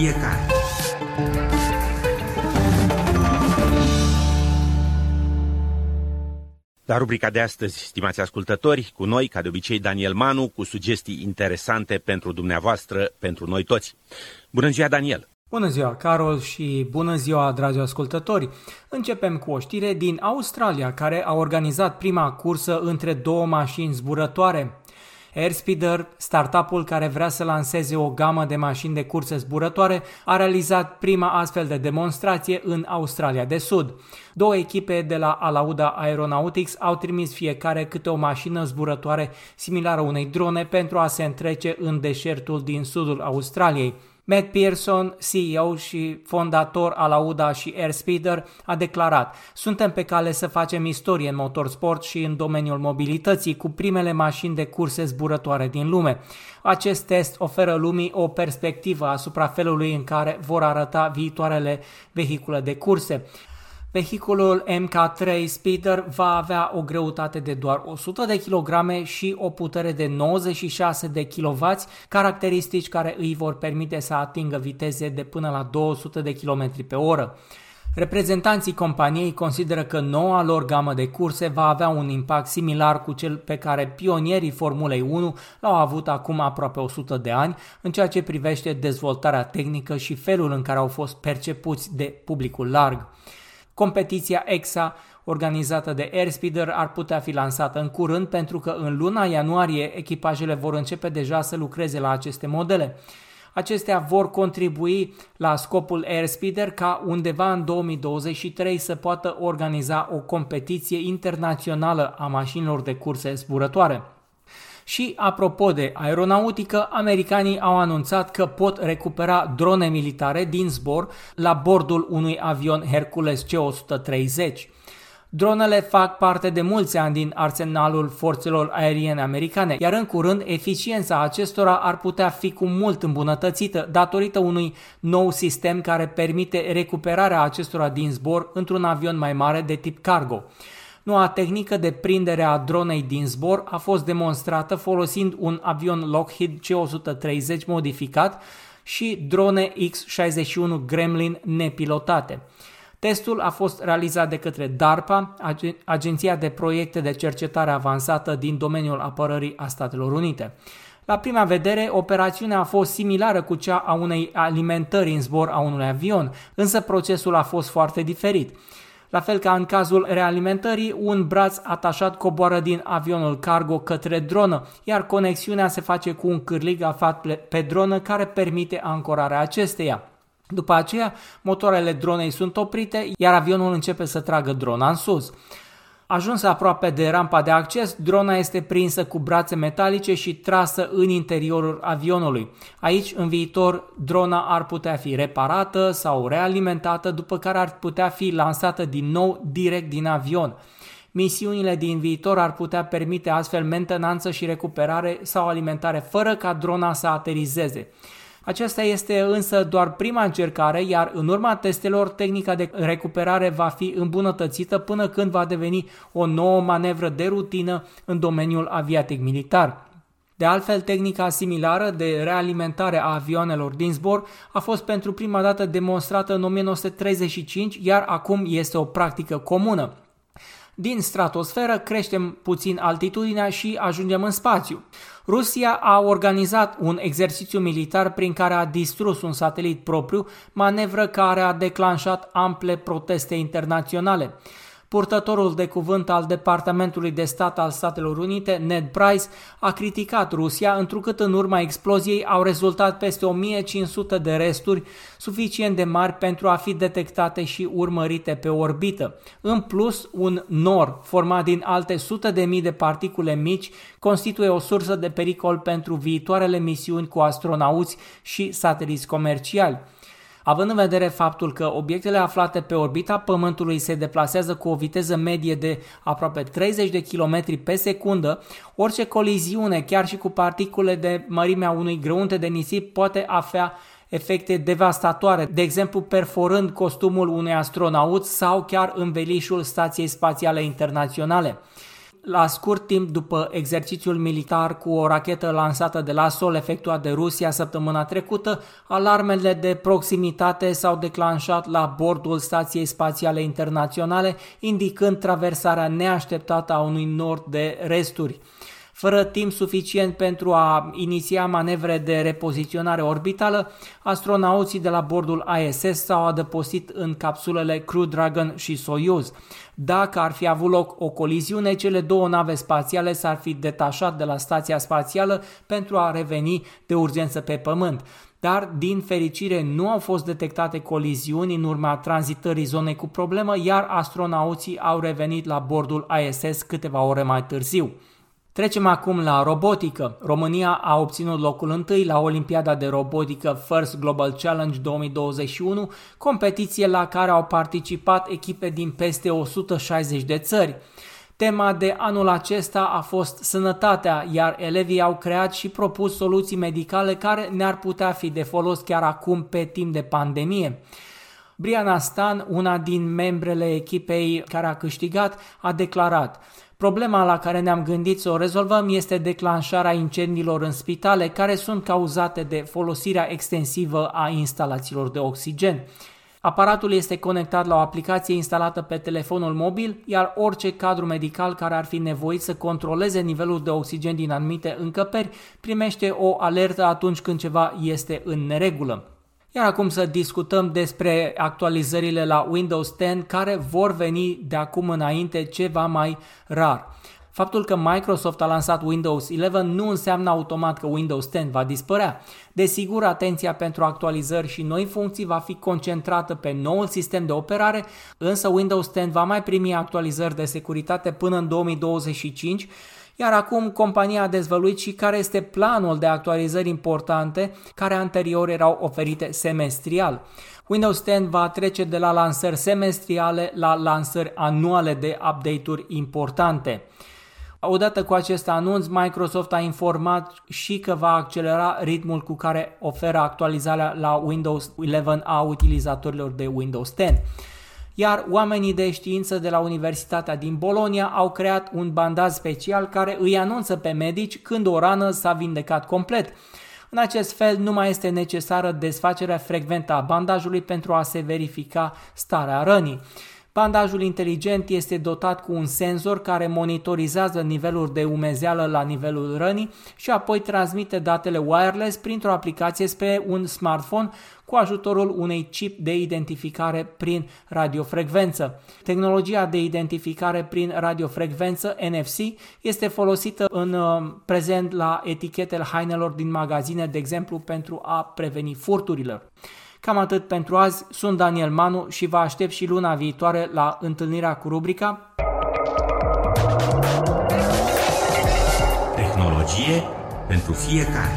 fiecare. La rubrica de astăzi, stimați ascultători, cu noi, ca de obicei, Daniel Manu, cu sugestii interesante pentru dumneavoastră, pentru noi toți. Bună ziua, Daniel! Bună ziua, Carol, și bună ziua, dragi ascultători! Începem cu o știre din Australia, care a organizat prima cursă între două mașini zburătoare. Airspeeder, startup-ul care vrea să lanseze o gamă de mașini de curse zburătoare, a realizat prima astfel de demonstrație în Australia de Sud. Două echipe de la Alauda Aeronautics au trimis fiecare câte o mașină zburătoare similară unei drone pentru a se întrece în deșertul din sudul Australiei. Matt Pearson, CEO și fondator al Auda și Airspeeder, a declarat Suntem pe cale să facem istorie în motorsport și în domeniul mobilității cu primele mașini de curse zburătoare din lume. Acest test oferă lumii o perspectivă asupra felului în care vor arăta viitoarele vehicule de curse. Vehiculul MK3 Speeder va avea o greutate de doar 100 de kg și o putere de 96 de kW, caracteristici care îi vor permite să atingă viteze de până la 200 de km pe oră. Reprezentanții companiei consideră că noua lor gamă de curse va avea un impact similar cu cel pe care pionierii Formulei 1 l-au avut acum aproape 100 de ani în ceea ce privește dezvoltarea tehnică și felul în care au fost percepuți de publicul larg. Competiția EXA organizată de Airspeeder ar putea fi lansată în curând pentru că în luna ianuarie echipajele vor începe deja să lucreze la aceste modele. Acestea vor contribui la scopul Airspeeder ca undeva în 2023 să poată organiza o competiție internațională a mașinilor de curse zburătoare. Și apropo de aeronautică, americanii au anunțat că pot recupera drone militare din zbor la bordul unui avion Hercules C-130. Dronele fac parte de mulți ani din arsenalul forțelor aeriene americane, iar în curând eficiența acestora ar putea fi cu mult îmbunătățită datorită unui nou sistem care permite recuperarea acestora din zbor într-un avion mai mare de tip cargo. Noua tehnică de prindere a dronei din zbor a fost demonstrată folosind un avion Lockheed C-130 modificat și drone X-61 Gremlin nepilotate. Testul a fost realizat de către DARPA, Agenția de Proiecte de Cercetare Avansată din domeniul apărării a Statelor Unite. La prima vedere, operațiunea a fost similară cu cea a unei alimentări în zbor a unui avion, însă procesul a fost foarte diferit. La fel ca în cazul realimentării, un braț atașat coboară din avionul cargo către dronă, iar conexiunea se face cu un cârlig aflat pe dronă care permite ancorarea acesteia. După aceea, motoarele dronei sunt oprite, iar avionul începe să tragă drona în sus. Ajuns aproape de rampa de acces, drona este prinsă cu brațe metalice și trasă în interiorul avionului. Aici, în viitor, drona ar putea fi reparată sau realimentată, după care ar putea fi lansată din nou direct din avion. Misiunile din viitor ar putea permite astfel mentenanță și recuperare sau alimentare fără ca drona să aterizeze. Aceasta este însă doar prima încercare, iar în urma testelor, tehnica de recuperare va fi îmbunătățită până când va deveni o nouă manevră de rutină în domeniul aviatic militar. De altfel, tehnica similară de realimentare a avioanelor din zbor a fost pentru prima dată demonstrată în 1935, iar acum este o practică comună. Din stratosferă creștem puțin altitudinea și ajungem în spațiu. Rusia a organizat un exercițiu militar prin care a distrus un satelit propriu, manevră care a declanșat ample proteste internaționale. Purtătorul de cuvânt al Departamentului de Stat al Statelor Unite, Ned Price, a criticat Rusia, întrucât în urma exploziei au rezultat peste 1500 de resturi suficient de mari pentru a fi detectate și urmărite pe orbită. În plus, un nor format din alte sute de mii de particule mici constituie o sursă de pericol pentru viitoarele misiuni cu astronauți și sateliți comerciali. Având în vedere faptul că obiectele aflate pe orbita Pământului se deplasează cu o viteză medie de aproape 30 de km pe secundă, orice coliziune, chiar și cu particule de mărimea unui grăunte de nisip, poate avea efecte devastatoare, de exemplu perforând costumul unui astronaut sau chiar învelișul Stației Spațiale Internaționale. La scurt timp după exercițiul militar cu o rachetă lansată de la sol efectuat de Rusia săptămâna trecută, alarmele de proximitate s-au declanșat la bordul Stației Spațiale Internaționale, indicând traversarea neașteptată a unui nord de resturi fără timp suficient pentru a iniția manevre de repoziționare orbitală, astronauții de la bordul ISS s-au adăpostit în capsulele Crew Dragon și Soyuz. Dacă ar fi avut loc o coliziune, cele două nave spațiale s-ar fi detașat de la stația spațială pentru a reveni de urgență pe Pământ dar din fericire nu au fost detectate coliziuni în urma tranzitării zonei cu problemă, iar astronauții au revenit la bordul ISS câteva ore mai târziu. Trecem acum la robotică. România a obținut locul întâi la Olimpiada de Robotică First Global Challenge 2021, competiție la care au participat echipe din peste 160 de țări. Tema de anul acesta a fost sănătatea, iar elevii au creat și propus soluții medicale care ne-ar putea fi de folos chiar acum pe timp de pandemie. Briana Stan, una din membrele echipei care a câștigat, a declarat Problema la care ne-am gândit să o rezolvăm este declanșarea incendiilor în spitale care sunt cauzate de folosirea extensivă a instalațiilor de oxigen. Aparatul este conectat la o aplicație instalată pe telefonul mobil, iar orice cadru medical care ar fi nevoit să controleze nivelul de oxigen din anumite încăperi primește o alertă atunci când ceva este în neregulă. Iar acum să discutăm despre actualizările la Windows 10 care vor veni de acum înainte ceva mai rar. Faptul că Microsoft a lansat Windows 11 nu înseamnă automat că Windows 10 va dispărea. Desigur, atenția pentru actualizări și noi funcții va fi concentrată pe noul sistem de operare, însă Windows 10 va mai primi actualizări de securitate până în 2025 iar acum compania a dezvăluit și care este planul de actualizări importante care anterior erau oferite semestrial. Windows 10 va trece de la lansări semestriale la lansări anuale de update-uri importante. Odată cu acest anunț, Microsoft a informat și că va accelera ritmul cu care oferă actualizarea la Windows 11 a utilizatorilor de Windows 10 iar oamenii de știință de la Universitatea din Bolonia au creat un bandaj special care îi anunță pe medici când o rană s-a vindecat complet. În acest fel nu mai este necesară desfacerea frecventă a bandajului pentru a se verifica starea rănii. Bandajul inteligent este dotat cu un senzor care monitorizează nivelul de umezeală la nivelul rănii și apoi transmite datele wireless printr-o aplicație spre un smartphone cu ajutorul unei chip de identificare prin radiofrecvență. Tehnologia de identificare prin radiofrecvență NFC este folosită în uh, prezent la etichetele hainelor din magazine, de exemplu, pentru a preveni furturile. Cam atât pentru azi, sunt Daniel Manu și vă aștept și luna viitoare la întâlnirea cu rubrica Tehnologie pentru fiecare.